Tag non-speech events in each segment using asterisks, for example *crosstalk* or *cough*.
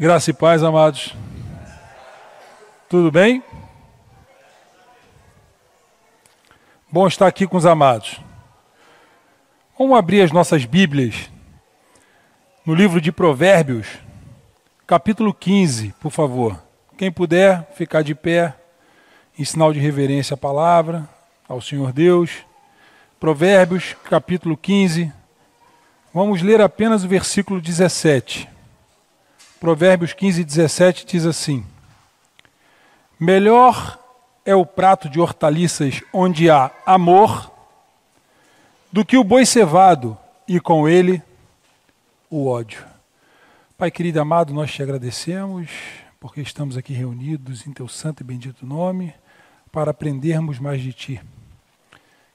Graça e paz, amados. Tudo bem? Bom estar aqui com os amados. Vamos abrir as nossas Bíblias no livro de Provérbios, capítulo 15, por favor. Quem puder ficar de pé, em sinal de reverência à palavra, ao Senhor Deus. Provérbios, capítulo 15. Vamos ler apenas o versículo 17. Provérbios 15, 17 diz assim: Melhor é o prato de hortaliças onde há amor do que o boi cevado e com ele o ódio. Pai querido amado, nós te agradecemos porque estamos aqui reunidos em teu santo e bendito nome para aprendermos mais de ti.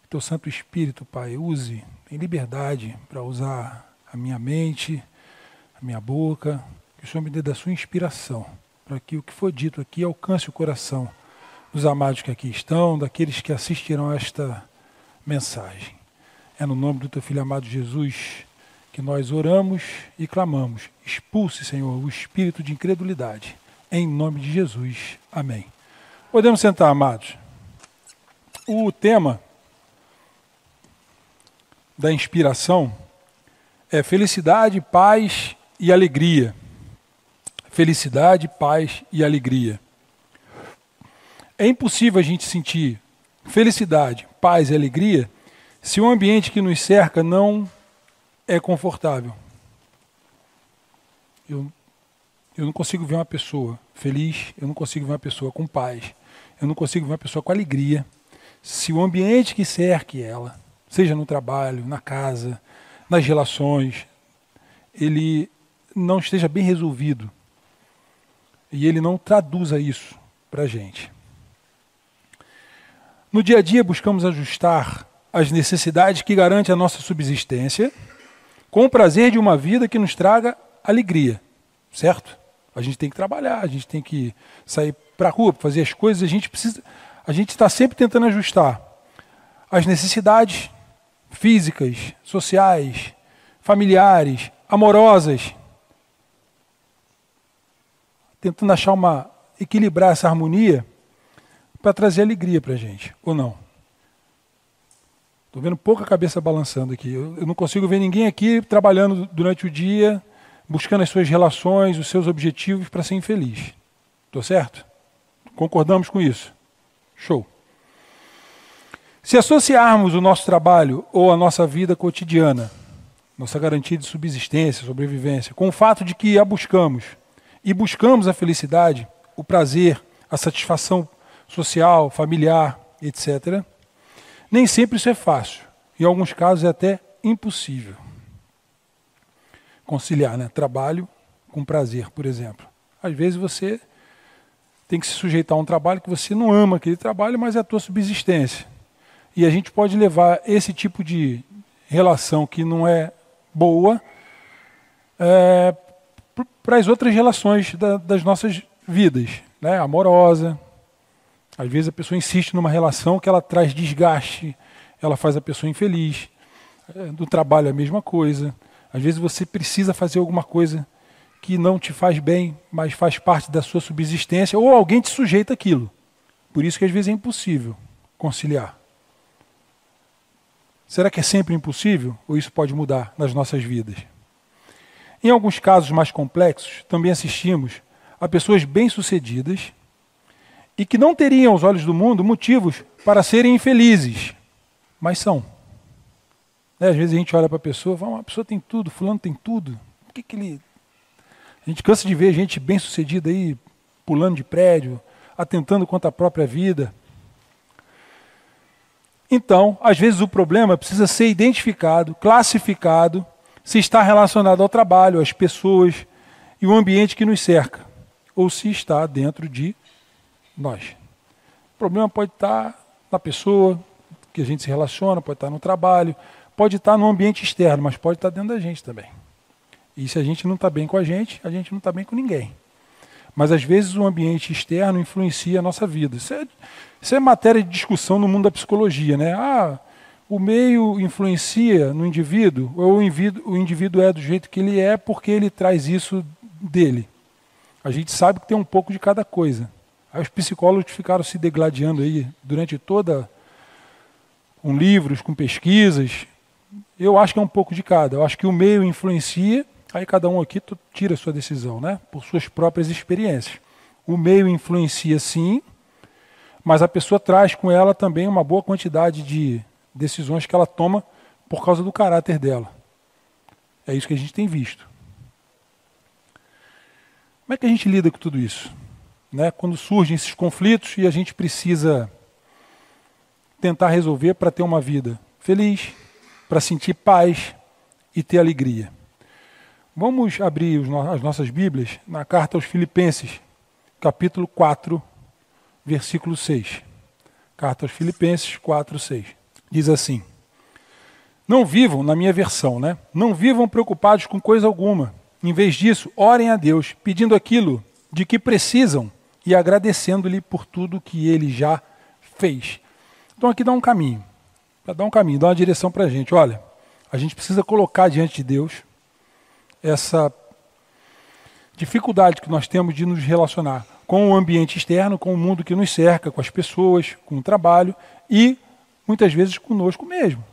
Teu Santo Espírito, Pai, use, tem liberdade para usar a minha mente, a minha boca, o Senhor me dê da sua inspiração, para que o que for dito aqui alcance o coração dos amados que aqui estão, daqueles que assistirão a esta mensagem. É no nome do teu filho amado Jesus que nós oramos e clamamos. Expulse, Senhor, o espírito de incredulidade. Em nome de Jesus. Amém. Podemos sentar, amados. O tema da inspiração é felicidade, paz e alegria. Felicidade, paz e alegria. É impossível a gente sentir felicidade, paz e alegria se o ambiente que nos cerca não é confortável. Eu, eu não consigo ver uma pessoa feliz, eu não consigo ver uma pessoa com paz, eu não consigo ver uma pessoa com alegria se o ambiente que cerque ela, seja no trabalho, na casa, nas relações, ele não esteja bem resolvido e ele não traduza isso para a gente. No dia a dia, buscamos ajustar as necessidades que garantem a nossa subsistência com o prazer de uma vida que nos traga alegria, certo? A gente tem que trabalhar, a gente tem que sair para a rua, fazer as coisas, a gente precisa, a gente está sempre tentando ajustar as necessidades físicas, sociais, familiares, amorosas, tentando achar uma equilibrar essa harmonia para trazer alegria para a gente, ou não? Estou vendo pouca cabeça balançando aqui. Eu, eu não consigo ver ninguém aqui trabalhando durante o dia, buscando as suas relações, os seus objetivos para ser infeliz. Estou certo? Concordamos com isso? Show. Se associarmos o nosso trabalho ou a nossa vida cotidiana, nossa garantia de subsistência, sobrevivência, com o fato de que a buscamos e buscamos a felicidade, o prazer, a satisfação social, familiar, etc. Nem sempre isso é fácil. Em alguns casos é até impossível. Conciliar né? trabalho com prazer, por exemplo. Às vezes você tem que se sujeitar a um trabalho que você não ama aquele trabalho, mas é a tua subsistência. E a gente pode levar esse tipo de relação que não é boa é, para as outras relações da, das nossas vidas, né? amorosa, às vezes a pessoa insiste numa relação que ela traz desgaste, ela faz a pessoa infeliz. No é, trabalho a mesma coisa. Às vezes você precisa fazer alguma coisa que não te faz bem, mas faz parte da sua subsistência, ou alguém te sujeita aquilo. Por isso que às vezes é impossível conciliar. Será que é sempre impossível? Ou isso pode mudar nas nossas vidas? Em alguns casos mais complexos, também assistimos a pessoas bem-sucedidas e que não teriam aos olhos do mundo motivos para serem infelizes, mas são. Né, às vezes a gente olha para a pessoa e fala, uma pessoa tem tudo, fulano tem tudo. Por que, que ele. A gente cansa de ver gente bem sucedida aí, pulando de prédio, atentando contra a própria vida. Então, às vezes o problema precisa ser identificado, classificado, se está relacionado ao trabalho, às pessoas e o ambiente que nos cerca, ou se está dentro de nós. O problema pode estar na pessoa que a gente se relaciona, pode estar no trabalho, pode estar no ambiente externo, mas pode estar dentro da gente também. E se a gente não está bem com a gente, a gente não está bem com ninguém. Mas às vezes o ambiente externo influencia a nossa vida. Isso é, isso é matéria de discussão no mundo da psicologia, né? Ah, o meio influencia no indivíduo, ou o indivíduo, o indivíduo é do jeito que ele é porque ele traz isso dele. A gente sabe que tem um pouco de cada coisa. Aí os psicólogos ficaram se degladiando aí durante toda com livros, com pesquisas. Eu acho que é um pouco de cada. Eu acho que o meio influencia, aí cada um aqui tira a sua decisão, né? Por suas próprias experiências. O meio influencia sim, mas a pessoa traz com ela também uma boa quantidade de decisões que ela toma por causa do caráter dela. É isso que a gente tem visto. Como é que a gente lida com tudo isso? Né? Quando surgem esses conflitos e a gente precisa tentar resolver para ter uma vida feliz, para sentir paz e ter alegria. Vamos abrir as nossas Bíblias na carta aos Filipenses, capítulo 4, versículo 6. Carta aos Filipenses 4, 6. Diz assim: Não vivam, na minha versão, né? Não vivam preocupados com coisa alguma. Em vez disso, orem a Deus, pedindo aquilo de que precisam e agradecendo-lhe por tudo que ele já fez. Então aqui dá um caminho, para dar um caminho, dá uma direção para a gente. Olha, a gente precisa colocar diante de Deus essa dificuldade que nós temos de nos relacionar com o ambiente externo, com o mundo que nos cerca, com as pessoas, com o trabalho e muitas vezes conosco mesmo.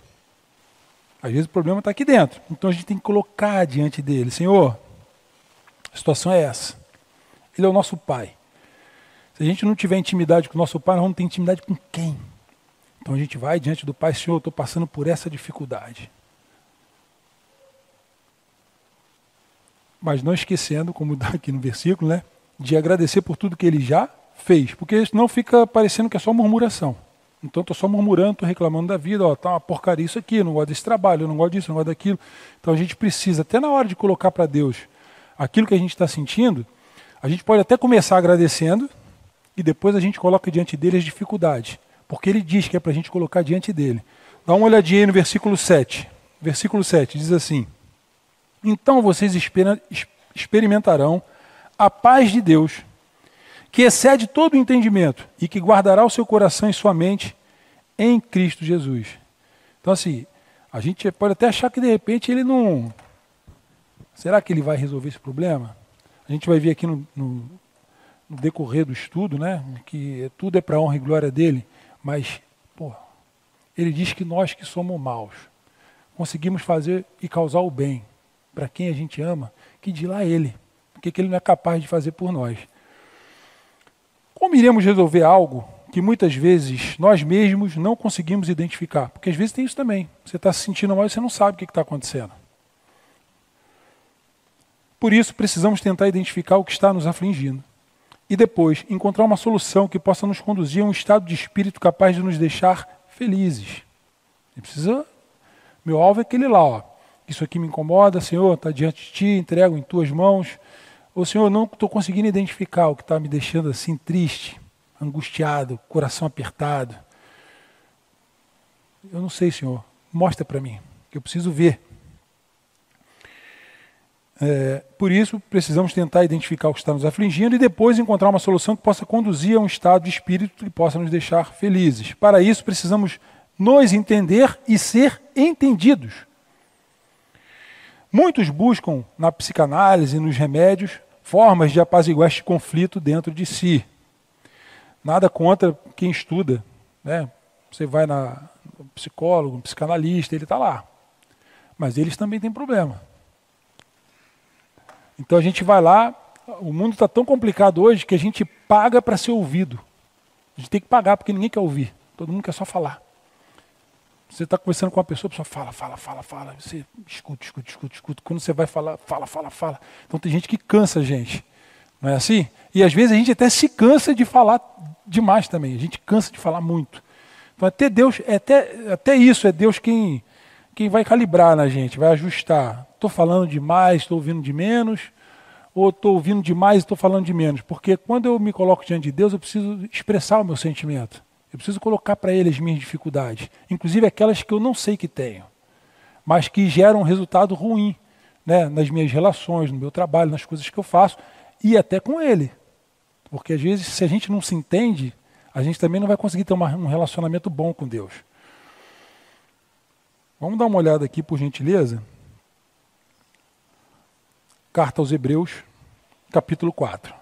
Às vezes o problema está aqui dentro. Então a gente tem que colocar diante dele: Senhor, a situação é essa. Ele é o nosso Pai. Se a gente não tiver intimidade com o nosso Pai, nós vamos ter intimidade com quem? Então a gente vai diante do Pai: Senhor, eu estou passando por essa dificuldade. Mas não esquecendo, como está aqui no versículo, né? de agradecer por tudo que ele já fez, porque senão fica parecendo que é só murmuração. Então estou só murmurando, reclamando da vida, ó, tá uma porcaria isso aqui, não gosto desse trabalho, não gosto disso, não gosto daquilo. Então a gente precisa, até na hora de colocar para Deus aquilo que a gente está sentindo, a gente pode até começar agradecendo e depois a gente coloca diante dele as dificuldades. Porque ele diz que é para a gente colocar diante dele. Dá uma olhadinha aí no versículo 7. Versículo 7 diz assim: Então vocês experimentarão a paz de Deus, que excede todo o entendimento e que guardará o seu coração e sua mente em Cristo Jesus. Então, assim, a gente pode até achar que de repente ele não. Será que ele vai resolver esse problema? A gente vai ver aqui no, no, no decorrer do estudo, né, que tudo é para honra e glória dele, mas, pô, ele diz que nós que somos maus conseguimos fazer e causar o bem para quem a gente ama, que de lá ele que, que ele não é capaz de fazer por nós. Como iremos resolver algo que muitas vezes nós mesmos não conseguimos identificar? Porque às vezes tem isso também. Você está se sentindo mal e você não sabe o que está acontecendo. Por isso, precisamos tentar identificar o que está nos afligindo. E depois, encontrar uma solução que possa nos conduzir a um estado de espírito capaz de nos deixar felizes. precisa. Meu alvo é aquele lá, ó. Isso aqui me incomoda, Senhor, está diante de ti, entrego em tuas mãos. Ô Senhor, não estou conseguindo identificar o que está me deixando assim triste, angustiado, coração apertado. Eu não sei, Senhor. Mostra para mim, que eu preciso ver. É, por isso, precisamos tentar identificar o que está nos afligindo e depois encontrar uma solução que possa conduzir a um estado de espírito que possa nos deixar felizes. Para isso, precisamos nos entender e ser entendidos. Muitos buscam na psicanálise nos remédios formas de apaziguar este conflito dentro de si. Nada contra quem estuda. Né? Você vai na no psicólogo, psicanalista, ele está lá. Mas eles também têm problema. Então a gente vai lá, o mundo está tão complicado hoje que a gente paga para ser ouvido. A gente tem que pagar porque ninguém quer ouvir. Todo mundo quer só falar. Você está conversando com uma pessoa, a pessoa fala, fala, fala, fala. Você escuta, escuta, escuta, escuta. Quando você vai falar, fala, fala, fala. Então tem gente que cansa a gente. Não é assim? E às vezes a gente até se cansa de falar demais também. A gente cansa de falar muito. Então até Deus, é até, até isso é Deus quem, quem vai calibrar na gente, vai ajustar. Estou falando demais, estou ouvindo de menos, ou estou ouvindo demais e estou falando de menos. Porque quando eu me coloco diante de Deus, eu preciso expressar o meu sentimento. Eu preciso colocar para ele as minhas dificuldades, inclusive aquelas que eu não sei que tenho, mas que geram um resultado ruim né, nas minhas relações, no meu trabalho, nas coisas que eu faço e até com ele. Porque às vezes, se a gente não se entende, a gente também não vai conseguir ter uma, um relacionamento bom com Deus. Vamos dar uma olhada aqui, por gentileza. Carta aos Hebreus, capítulo 4.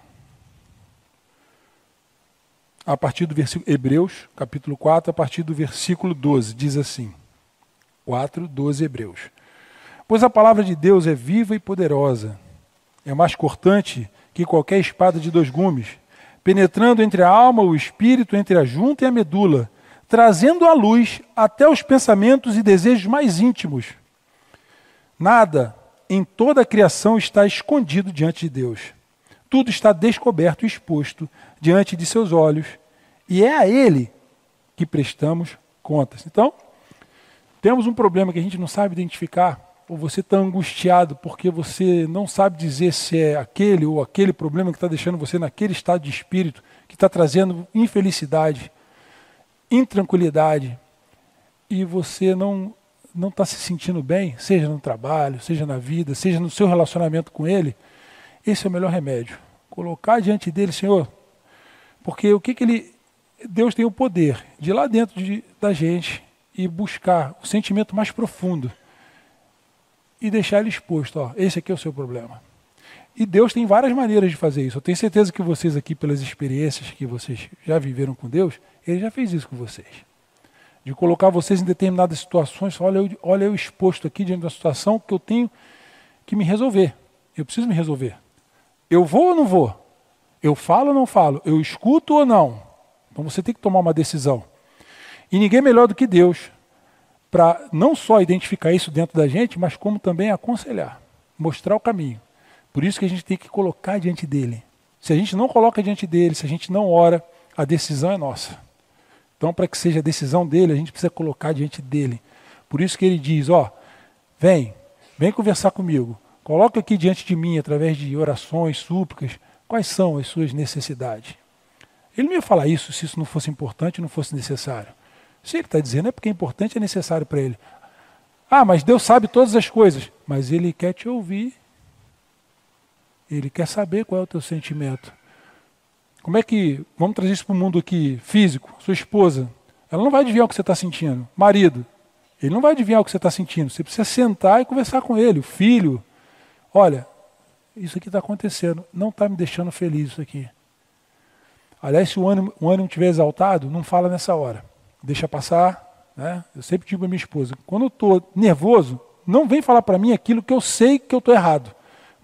A partir do versículo Hebreus, capítulo 4, a partir do versículo 12, diz assim: 4, 12 Hebreus. Pois a palavra de Deus é viva e poderosa, é mais cortante que qualquer espada de dois gumes, penetrando entre a alma, o espírito, entre a junta e a medula, trazendo à luz até os pensamentos e desejos mais íntimos. Nada em toda a criação está escondido diante de Deus. Tudo está descoberto e exposto diante de seus olhos, e é a Ele que prestamos contas. Então, temos um problema que a gente não sabe identificar, ou você está angustiado porque você não sabe dizer se é aquele ou aquele problema que está deixando você naquele estado de espírito, que está trazendo infelicidade, intranquilidade, e você não não está se sentindo bem, seja no trabalho, seja na vida, seja no seu relacionamento com Ele, esse é o melhor remédio. Colocar diante dele, Senhor, porque o que, que ele. Deus tem o poder de ir lá dentro de, da gente e buscar o sentimento mais profundo e deixar ele exposto. Ó, esse aqui é o seu problema. E Deus tem várias maneiras de fazer isso. Eu tenho certeza que vocês aqui, pelas experiências que vocês já viveram com Deus, Ele já fez isso com vocês. De colocar vocês em determinadas situações, olha eu, olha eu exposto aqui diante da situação que eu tenho que me resolver. Eu preciso me resolver. Eu vou ou não vou? Eu falo ou não falo? Eu escuto ou não? Então você tem que tomar uma decisão. E ninguém melhor do que Deus para não só identificar isso dentro da gente, mas como também aconselhar, mostrar o caminho. Por isso que a gente tem que colocar diante dele. Se a gente não coloca diante dele, se a gente não ora, a decisão é nossa. Então, para que seja a decisão dele, a gente precisa colocar diante dele. Por isso que ele diz: Ó, vem, vem conversar comigo. Coloca aqui diante de mim, através de orações, súplicas, quais são as suas necessidades. Ele não ia falar isso se isso não fosse importante, não fosse necessário. Se ele está dizendo é porque é importante, é necessário para ele. Ah, mas Deus sabe todas as coisas. Mas Ele quer te ouvir. Ele quer saber qual é o teu sentimento. Como é que. Vamos trazer isso para o mundo aqui físico. Sua esposa. Ela não vai adivinhar o que você está sentindo. Marido. Ele não vai adivinhar o que você está sentindo. Você precisa sentar e conversar com ele. O filho. Olha, isso aqui está acontecendo. Não está me deixando feliz isso aqui. Aliás, se o ânimo, o ânimo exaltado, não fala nessa hora deixa passar. Né? Eu sempre digo para minha esposa: quando eu estou nervoso, não vem falar para mim aquilo que eu sei que eu estou errado.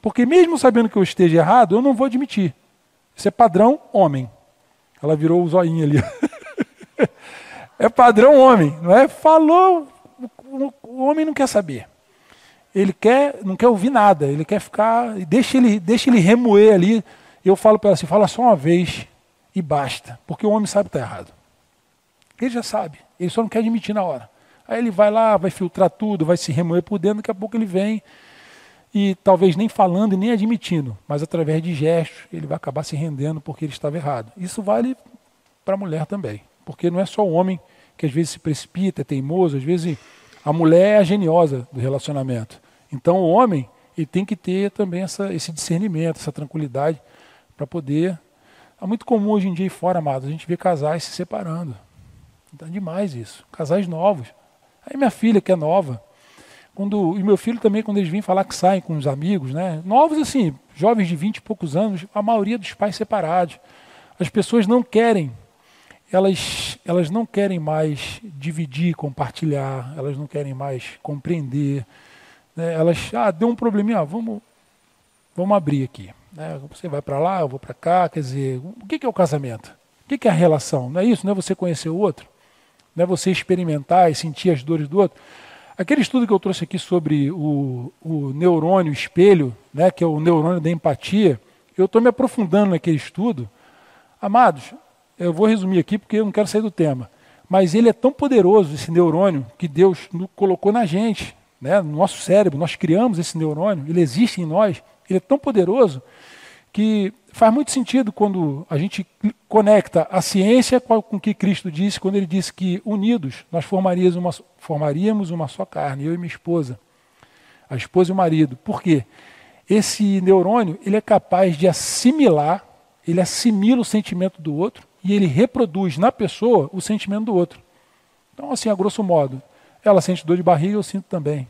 Porque mesmo sabendo que eu esteja errado, eu não vou admitir. Isso é padrão homem. Ela virou o zoinho ali. *laughs* é padrão homem, não é? Falou, o homem não quer saber. Ele quer, não quer ouvir nada, ele quer ficar, deixa ele, deixa ele remoer ali. Eu falo para ela assim, fala só uma vez e basta, porque o homem sabe que está errado. Ele já sabe, ele só não quer admitir na hora. Aí ele vai lá, vai filtrar tudo, vai se remoer por dentro, daqui a pouco ele vem e talvez nem falando e nem admitindo, mas através de gestos ele vai acabar se rendendo porque ele estava errado. Isso vale para a mulher também, porque não é só o homem que às vezes se precipita, é teimoso, às vezes a mulher é a geniosa do relacionamento. Então o homem ele tem que ter também essa, esse discernimento, essa tranquilidade para poder. É muito comum hoje em dia fora, amados, a gente vê casais se separando. Então, demais isso. Casais novos. Aí minha filha, que é nova, quando, e meu filho também, quando eles vêm falar que saem com os amigos, né? Novos assim, jovens de 20 e poucos anos, a maioria dos pais separados. As pessoas não querem, elas, elas não querem mais dividir, compartilhar, elas não querem mais compreender. Né? Elas, ah, deu um probleminha, vamos, vamos abrir aqui. Né? Você vai para lá, eu vou para cá, quer dizer, o que é o casamento? O que é a relação? Não é isso? Não é você conhecer o outro? Não é você experimentar e sentir as dores do outro? Aquele estudo que eu trouxe aqui sobre o, o neurônio espelho, né, que é o neurônio da empatia, eu estou me aprofundando naquele estudo. Amados, eu vou resumir aqui porque eu não quero sair do tema. Mas ele é tão poderoso, esse neurônio, que Deus colocou na gente, né, no nosso cérebro. Nós criamos esse neurônio, ele existe em nós. Ele é tão poderoso que faz muito sentido quando a gente conecta a ciência com o que Cristo disse, quando ele disse que unidos nós formaríamos uma, formaríamos uma só carne, eu e minha esposa, a esposa e o marido. Por quê? Esse neurônio ele é capaz de assimilar, ele assimila o sentimento do outro e ele reproduz na pessoa o sentimento do outro. Então, assim, a grosso modo, ela sente dor de barriga, eu sinto também.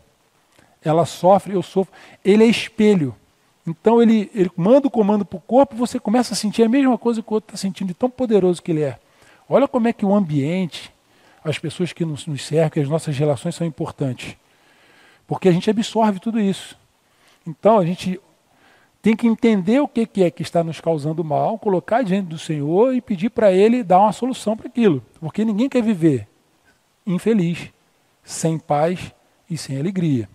Ela sofre, eu sofro. Ele é espelho. Então ele, ele manda o comando para o corpo, você começa a sentir a mesma coisa que o outro está sentindo, de tão poderoso que ele é. Olha como é que o ambiente, as pessoas que nos, nos cercam, as nossas relações são importantes. Porque a gente absorve tudo isso. Então a gente tem que entender o que, que é que está nos causando mal, colocar diante do Senhor e pedir para Ele dar uma solução para aquilo. Porque ninguém quer viver infeliz, sem paz e sem alegria.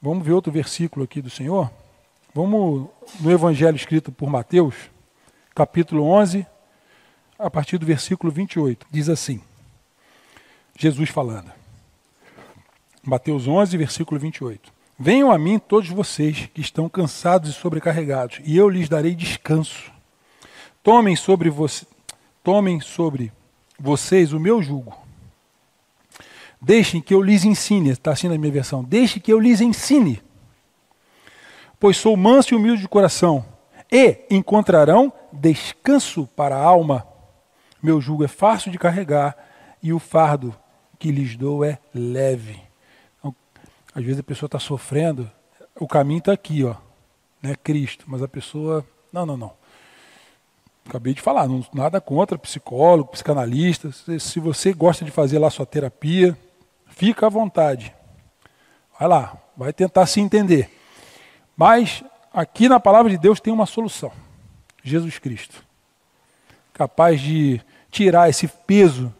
Vamos ver outro versículo aqui do Senhor? Vamos no Evangelho escrito por Mateus, capítulo 11, a partir do versículo 28. Diz assim: Jesus falando. Mateus 11, versículo 28. Venham a mim todos vocês que estão cansados e sobrecarregados, e eu lhes darei descanso. Tomem sobre, você, tomem sobre vocês o meu jugo. Deixem que eu lhes ensine, está assim na minha versão, deixe que eu lhes ensine. Pois sou manso e humilde de coração, e encontrarão descanso para a alma. Meu jugo é fácil de carregar, e o fardo que lhes dou é leve. Às vezes a pessoa está sofrendo, o caminho está aqui, ó, né, Cristo, mas a pessoa, não, não, não. Acabei de falar, não, nada contra psicólogo, psicanalista. Se, se você gosta de fazer lá sua terapia, fica à vontade. Vai lá, vai tentar se entender. Mas aqui na palavra de Deus tem uma solução: Jesus Cristo. Capaz de tirar esse peso,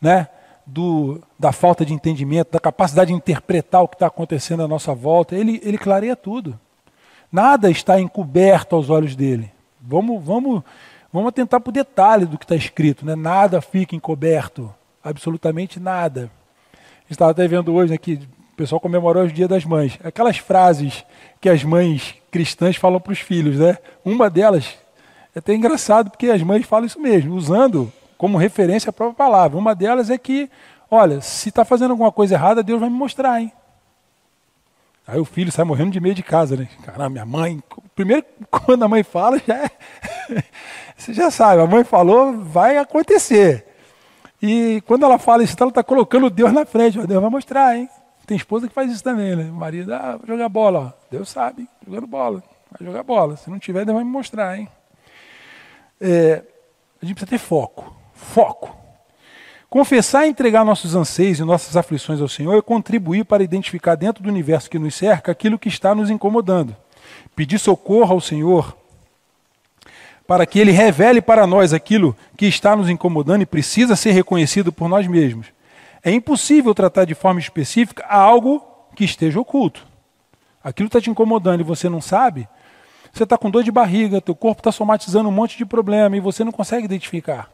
né? do, da falta de entendimento, da capacidade de interpretar o que está acontecendo à nossa volta, ele, ele clareia tudo. Nada está encoberto aos olhos dele. Vamos, vamos, vamos tentar para o detalhe do que está escrito. Né? Nada fica encoberto, absolutamente nada. Estava até vendo hoje aqui, né, o pessoal comemorou o Dia das Mães. Aquelas frases que as mães cristãs falam para os filhos, né? Uma delas é até engraçado porque as mães falam isso mesmo, usando como referência a própria palavra. Uma delas é que, olha, se está fazendo alguma coisa errada, Deus vai me mostrar, hein? Aí o filho sai morrendo de medo de casa, né? Caramba, minha mãe. Primeiro, *laughs* quando a mãe fala, já é... *laughs* Você já sabe, a mãe falou, vai acontecer. E quando ela fala isso, ela está colocando Deus na frente. Deus vai mostrar, hein? Tem esposa que faz isso também, né? O marido, ah, vai jogar bola, ó. Deus sabe, jogando bola. Vai jogar bola. Se não tiver, Deus vai me mostrar, hein? É, a gente precisa ter foco. Foco. Confessar e entregar nossos anseios e nossas aflições ao Senhor é contribuir para identificar dentro do universo que nos cerca aquilo que está nos incomodando. Pedir socorro ao Senhor para que Ele revele para nós aquilo que está nos incomodando e precisa ser reconhecido por nós mesmos. É impossível tratar de forma específica algo que esteja oculto. Aquilo está te incomodando e você não sabe. Você está com dor de barriga, teu corpo está somatizando um monte de problema e você não consegue identificar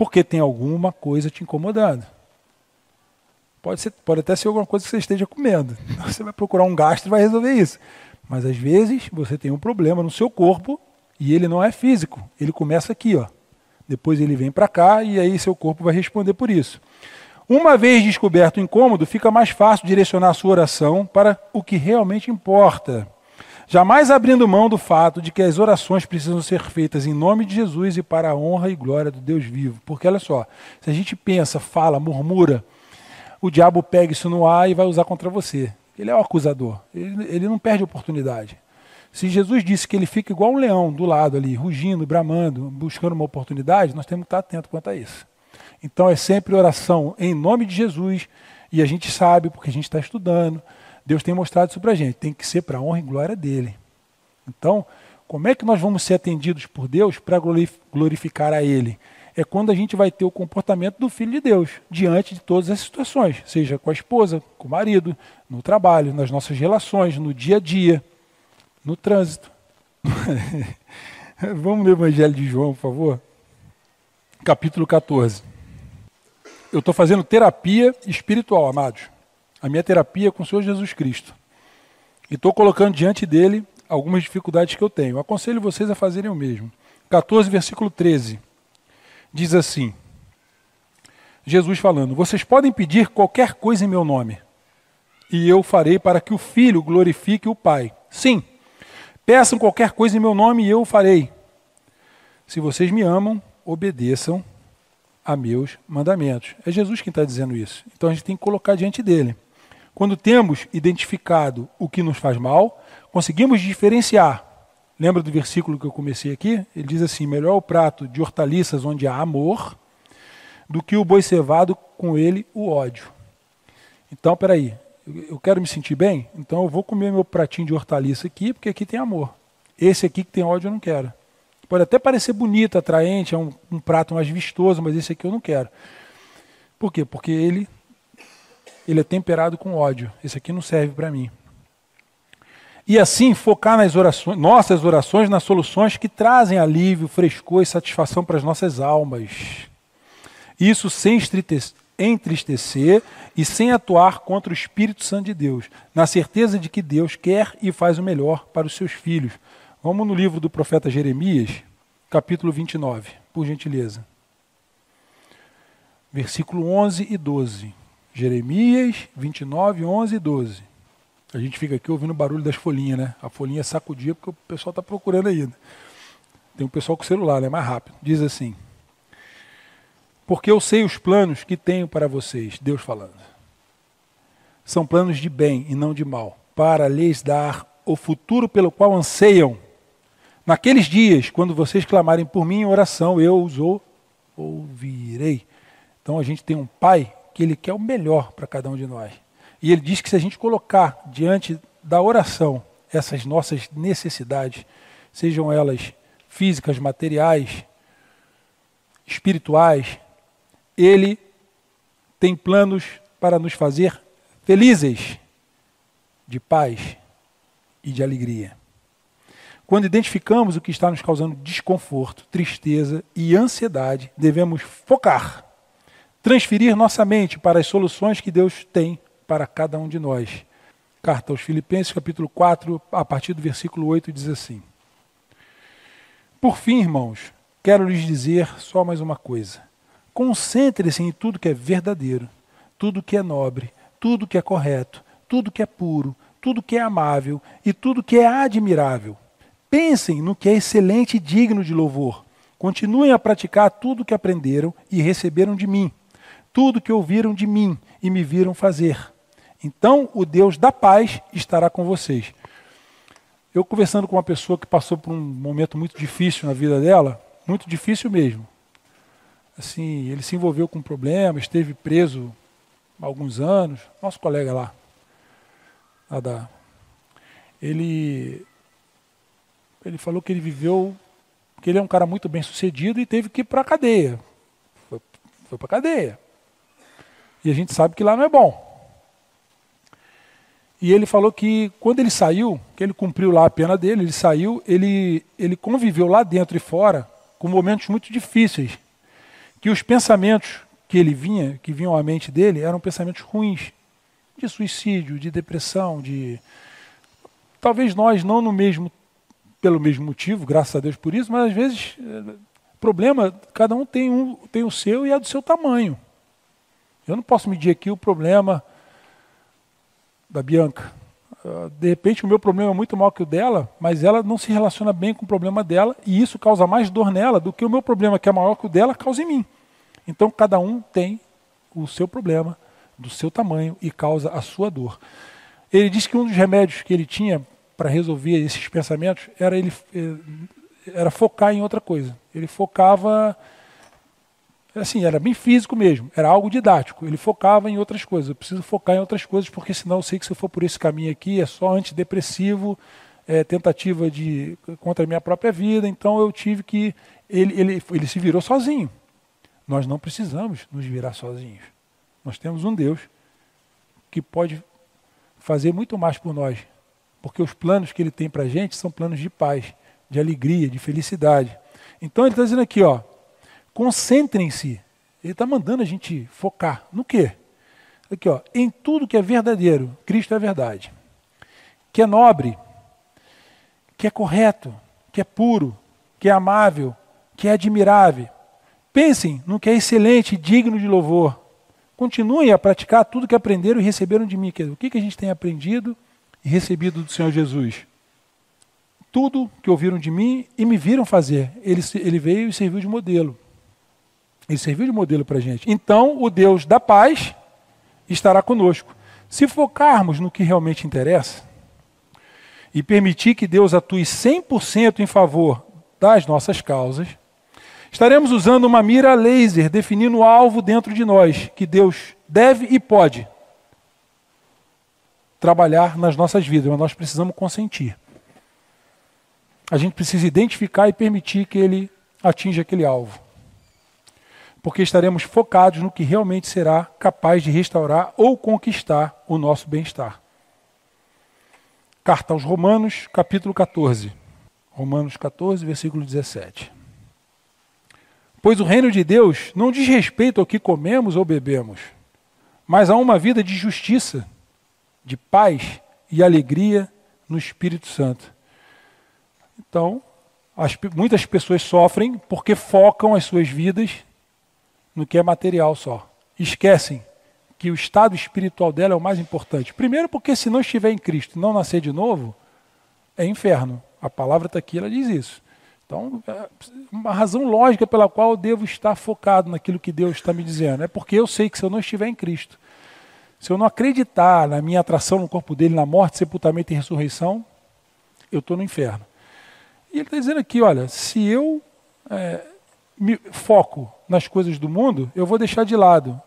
porque tem alguma coisa te incomodando. Pode, ser, pode até ser alguma coisa que você esteja comendo. *laughs* Você vai procurar um gastro e vai resolver isso. Mas às vezes você tem um problema no seu corpo e ele não é físico. Ele começa aqui, ó. Depois ele vem para cá e aí seu corpo vai responder por isso. Uma vez descoberto o incômodo, fica mais fácil direcionar a sua oração para o que realmente importa jamais abrindo mão do fato de que as orações precisam ser feitas em nome de Jesus e para a honra e glória do Deus vivo. Porque olha só, se a gente pensa, fala, murmura, o diabo pega isso no ar e vai usar contra você. Ele é o acusador, ele, ele não perde oportunidade. Se Jesus disse que ele fica igual um leão do lado ali, rugindo, bramando, buscando uma oportunidade, nós temos que estar atentos quanto a isso. Então é sempre oração em nome de Jesus, e a gente sabe, porque a gente está estudando, Deus tem mostrado isso para a gente. Tem que ser para a honra e glória dele. Então, como é que nós vamos ser atendidos por Deus para glorificar a Ele? É quando a gente vai ter o comportamento do Filho de Deus diante de todas as situações, seja com a esposa, com o marido, no trabalho, nas nossas relações, no dia a dia, no trânsito. *laughs* Vamos no Evangelho de João, por favor. Capítulo 14. Eu estou fazendo terapia espiritual, amados a minha terapia com o Senhor Jesus Cristo. E estou colocando diante dele algumas dificuldades que eu tenho. Aconselho vocês a fazerem o mesmo. 14, versículo 13. Diz assim: Jesus falando: Vocês podem pedir qualquer coisa em meu nome, e eu farei para que o Filho glorifique o Pai. Sim, peçam qualquer coisa em meu nome e eu farei. Se vocês me amam, obedeçam a meus mandamentos. É Jesus quem está dizendo isso. Então a gente tem que colocar diante dele. Quando temos identificado o que nos faz mal, conseguimos diferenciar. Lembra do versículo que eu comecei aqui? Ele diz assim: melhor o prato de hortaliças onde há amor do que o boi cevado com ele o ódio. Então, peraí, eu quero me sentir bem, então eu vou comer meu pratinho de hortaliça aqui, porque aqui tem amor. Esse aqui que tem ódio eu não quero. Pode até parecer bonito, atraente, é um, um prato mais vistoso, mas esse aqui eu não quero. Por quê? Porque ele, ele é temperado com ódio. Esse aqui não serve para mim. E assim focar nas orações, nossas orações nas soluções que trazem alívio, frescor e satisfação para as nossas almas. Isso sem entristecer e sem atuar contra o Espírito Santo de Deus, na certeza de que Deus quer e faz o melhor para os seus filhos. Vamos no livro do profeta Jeremias, capítulo 29, por gentileza. Versículo 11 e 12. Jeremias 29, 11 e 12. A gente fica aqui ouvindo o barulho das folhinhas, né? A folhinha sacudia porque o pessoal está procurando ainda. Tem um pessoal com celular, né? Mais rápido. Diz assim: porque eu sei os planos que tenho para vocês, Deus falando. São planos de bem e não de mal, para lhes dar o futuro pelo qual anseiam. Naqueles dias, quando vocês clamarem por mim em oração, eu os ouvirei. Então a gente tem um pai que ele quer o melhor para cada um de nós. E ele diz que se a gente colocar diante da oração essas nossas necessidades, sejam elas físicas, materiais, espirituais, ele tem planos para nos fazer felizes, de paz e de alegria. Quando identificamos o que está nos causando desconforto, tristeza e ansiedade, devemos focar, transferir nossa mente para as soluções que Deus tem para cada um de nós. Carta aos Filipenses, capítulo 4, a partir do versículo 8, diz assim: Por fim, irmãos, quero lhes dizer só mais uma coisa. Concentre-se em tudo que é verdadeiro, tudo que é nobre, tudo que é correto, tudo que é puro, tudo que é amável e tudo que é admirável. Pensem no que é excelente e digno de louvor. Continuem a praticar tudo que aprenderam e receberam de mim, tudo que ouviram de mim e me viram fazer. Então o Deus da paz estará com vocês. Eu conversando com uma pessoa que passou por um momento muito difícil na vida dela, muito difícil mesmo assim, ele se envolveu com um problema, esteve preso há alguns anos. Nosso colega lá, lá da, ele, ele falou que ele viveu, que ele é um cara muito bem sucedido e teve que ir para a cadeia. Foi, foi para a cadeia. E a gente sabe que lá não é bom. E ele falou que quando ele saiu, que ele cumpriu lá a pena dele, ele saiu, ele, ele conviveu lá dentro e fora com momentos muito difíceis que os pensamentos que ele vinha, que vinham à mente dele, eram pensamentos ruins, de suicídio, de depressão, de talvez nós não no mesmo pelo mesmo motivo, graças a Deus por isso, mas às vezes eh, problema, cada um tem um tem o seu e é do seu tamanho. Eu não posso medir aqui o problema da Bianca. Ah, de repente o meu problema é muito maior que o dela, mas ela não se relaciona bem com o problema dela e isso causa mais dor nela do que o meu problema, que é maior que o dela, causa em mim. Então cada um tem o seu problema, do seu tamanho e causa a sua dor. Ele disse que um dos remédios que ele tinha para resolver esses pensamentos era ele eh, era focar em outra coisa. Ele focava assim, era bem físico mesmo, era algo didático. Ele focava em outras coisas. Eu preciso focar em outras coisas, porque senão eu sei que se eu for por esse caminho aqui é só antidepressivo, é, tentativa de contra a minha própria vida. Então eu tive que. Ele, ele, ele se virou sozinho. Nós não precisamos nos virar sozinhos. Nós temos um Deus que pode fazer muito mais por nós, porque os planos que ele tem para a gente são planos de paz, de alegria, de felicidade. Então ele está dizendo aqui, ó, Concentrem-se. Ele está mandando a gente focar no quê? Aqui, ó, em tudo que é verdadeiro, Cristo é verdade. Que é nobre, que é correto, que é puro, que é amável, que é admirável. Pensem no que é excelente e digno de louvor. Continuem a praticar tudo que aprenderam e receberam de mim. O que, que a gente tem aprendido e recebido do Senhor Jesus? Tudo que ouviram de mim e me viram fazer. Ele, ele veio e serviu de modelo. Ele serviu de modelo para a gente. Então, o Deus da paz estará conosco. Se focarmos no que realmente interessa e permitir que Deus atue 100% em favor das nossas causas, estaremos usando uma mira laser definindo o alvo dentro de nós, que Deus deve e pode trabalhar nas nossas vidas, mas nós precisamos consentir. A gente precisa identificar e permitir que ele atinja aquele alvo. Porque estaremos focados no que realmente será capaz de restaurar ou conquistar o nosso bem-estar. Carta aos Romanos, capítulo 14. Romanos 14, versículo 17. Pois o reino de Deus não diz respeito ao que comemos ou bebemos, mas a uma vida de justiça de paz e alegria no Espírito Santo. Então, as, muitas pessoas sofrem porque focam as suas vidas no que é material só. Esquecem que o estado espiritual dela é o mais importante. Primeiro, porque se não estiver em Cristo e não nascer de novo, é inferno. A palavra está aqui, ela diz isso. Então, é uma razão lógica pela qual eu devo estar focado naquilo que Deus está me dizendo. É porque eu sei que se eu não estiver em Cristo, se eu não acreditar na minha atração no corpo dele, na morte, sepultamento e ressurreição, eu estou no inferno. E ele está dizendo aqui: olha, se eu é, foco nas coisas do mundo, eu vou deixar de lado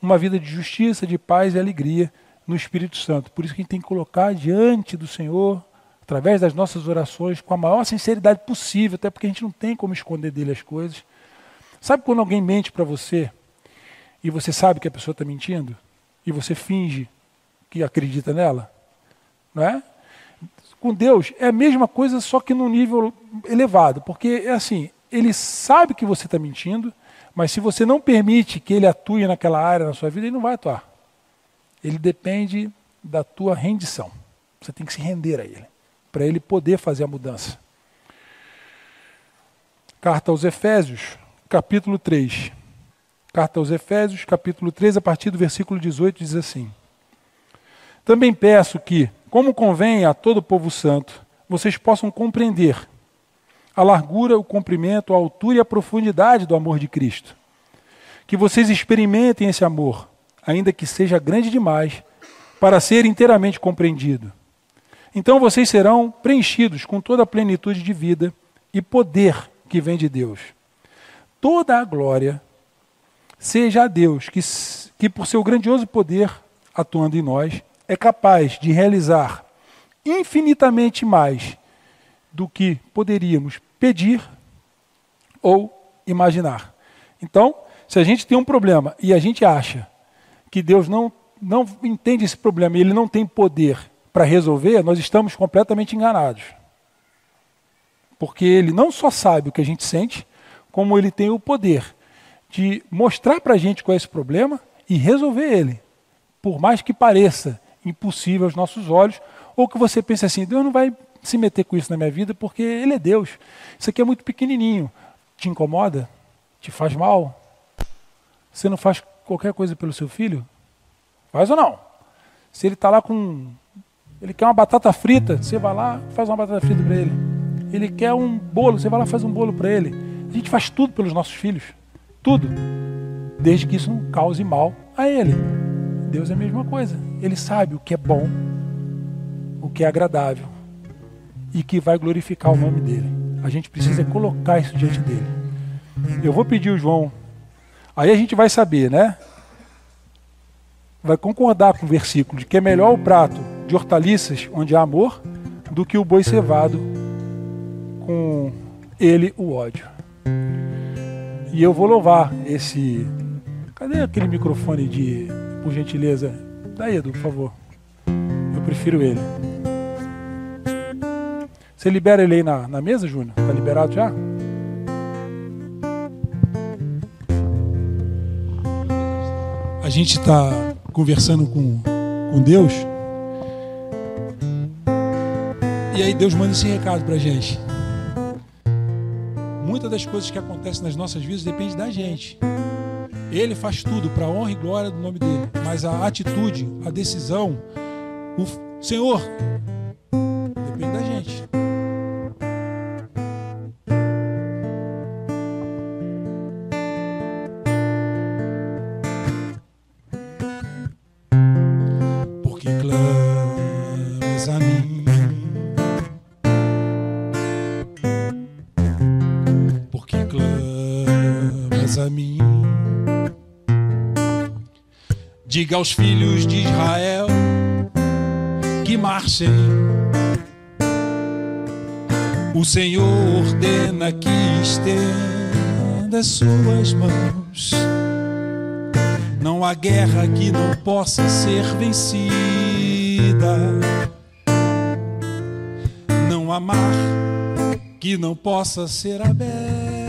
uma vida de justiça, de paz e alegria no Espírito Santo. Por isso que a gente tem que colocar diante do Senhor, através das nossas orações, com a maior sinceridade possível, até porque a gente não tem como esconder dele as coisas. Sabe quando alguém mente para você e você sabe que a pessoa está mentindo? e você finge que acredita nela, não é? Com Deus é a mesma coisa, só que num nível elevado, porque é assim, ele sabe que você está mentindo, mas se você não permite que ele atue naquela área na sua vida, ele não vai atuar. Ele depende da tua rendição. Você tem que se render a ele, para ele poder fazer a mudança. Carta aos Efésios, capítulo 3. Carta aos Efésios, capítulo 3, a partir do versículo 18, diz assim: Também peço que, como convém a todo povo santo, vocês possam compreender a largura, o comprimento, a altura e a profundidade do amor de Cristo. Que vocês experimentem esse amor, ainda que seja grande demais, para ser inteiramente compreendido. Então vocês serão preenchidos com toda a plenitude de vida e poder que vem de Deus. Toda a glória seja a Deus que, que, por seu grandioso poder atuando em nós, é capaz de realizar infinitamente mais do que poderíamos pedir ou imaginar. Então, se a gente tem um problema e a gente acha que Deus não, não entende esse problema e ele não tem poder para resolver, nós estamos completamente enganados. Porque ele não só sabe o que a gente sente, como ele tem o poder de mostrar para a gente qual é esse problema e resolver ele. Por mais que pareça impossível aos nossos olhos, ou que você pense assim, Deus não vai se meter com isso na minha vida porque Ele é Deus. Isso aqui é muito pequenininho. Te incomoda? Te faz mal? Você não faz qualquer coisa pelo seu filho? Faz ou não? Se ele está lá com. Ele quer uma batata frita, você vai lá faz uma batata frita para ele. Ele quer um bolo, você vai lá faz um bolo para ele. A gente faz tudo pelos nossos filhos. Tudo. Desde que isso não cause mal a ele. Deus é a mesma coisa. Ele sabe o que é bom, o que é agradável e que vai glorificar o nome dele. A gente precisa colocar isso diante dele. Eu vou pedir o João. Aí a gente vai saber, né? Vai concordar com o versículo de que é melhor o prato de hortaliças onde há amor do que o boi cevado com ele o ódio. E eu vou louvar esse. Cadê aquele microfone de. Por gentileza? Daí, Edu, por favor. Eu prefiro ele. Você libera ele aí na, na mesa, Júnior? Tá liberado já? A gente está conversando com, com Deus. E aí Deus manda esse recado pra gente muitas das coisas que acontecem nas nossas vidas depende da gente. Ele faz tudo para a honra e glória do nome dele, mas a atitude, a decisão, o Senhor Diga aos filhos de Israel que marchem. O Senhor ordena que estenda suas mãos. Não há guerra que não possa ser vencida. Não há mar que não possa ser aberto.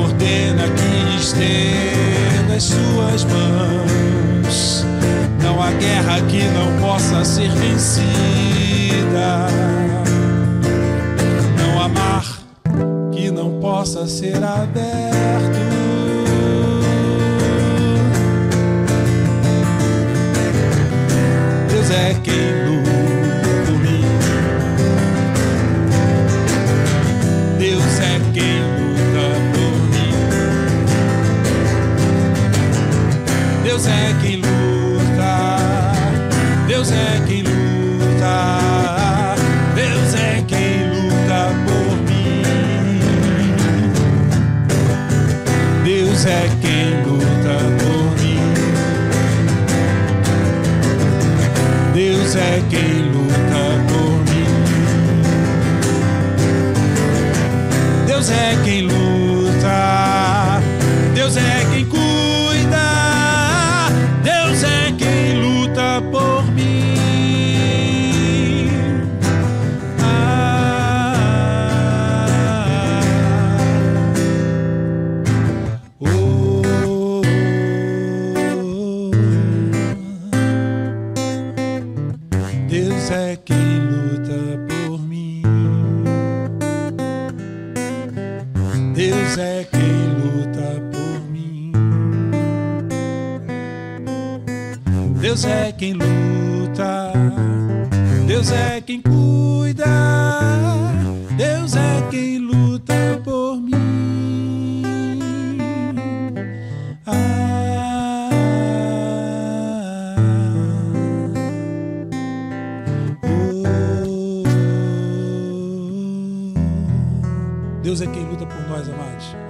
Ordena que estenda as suas mãos. Não há guerra que não possa ser vencida. Não há mar que não possa ser aberto.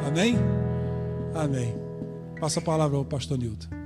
Amém? Amém. Passa a palavra ao pastor Nilton.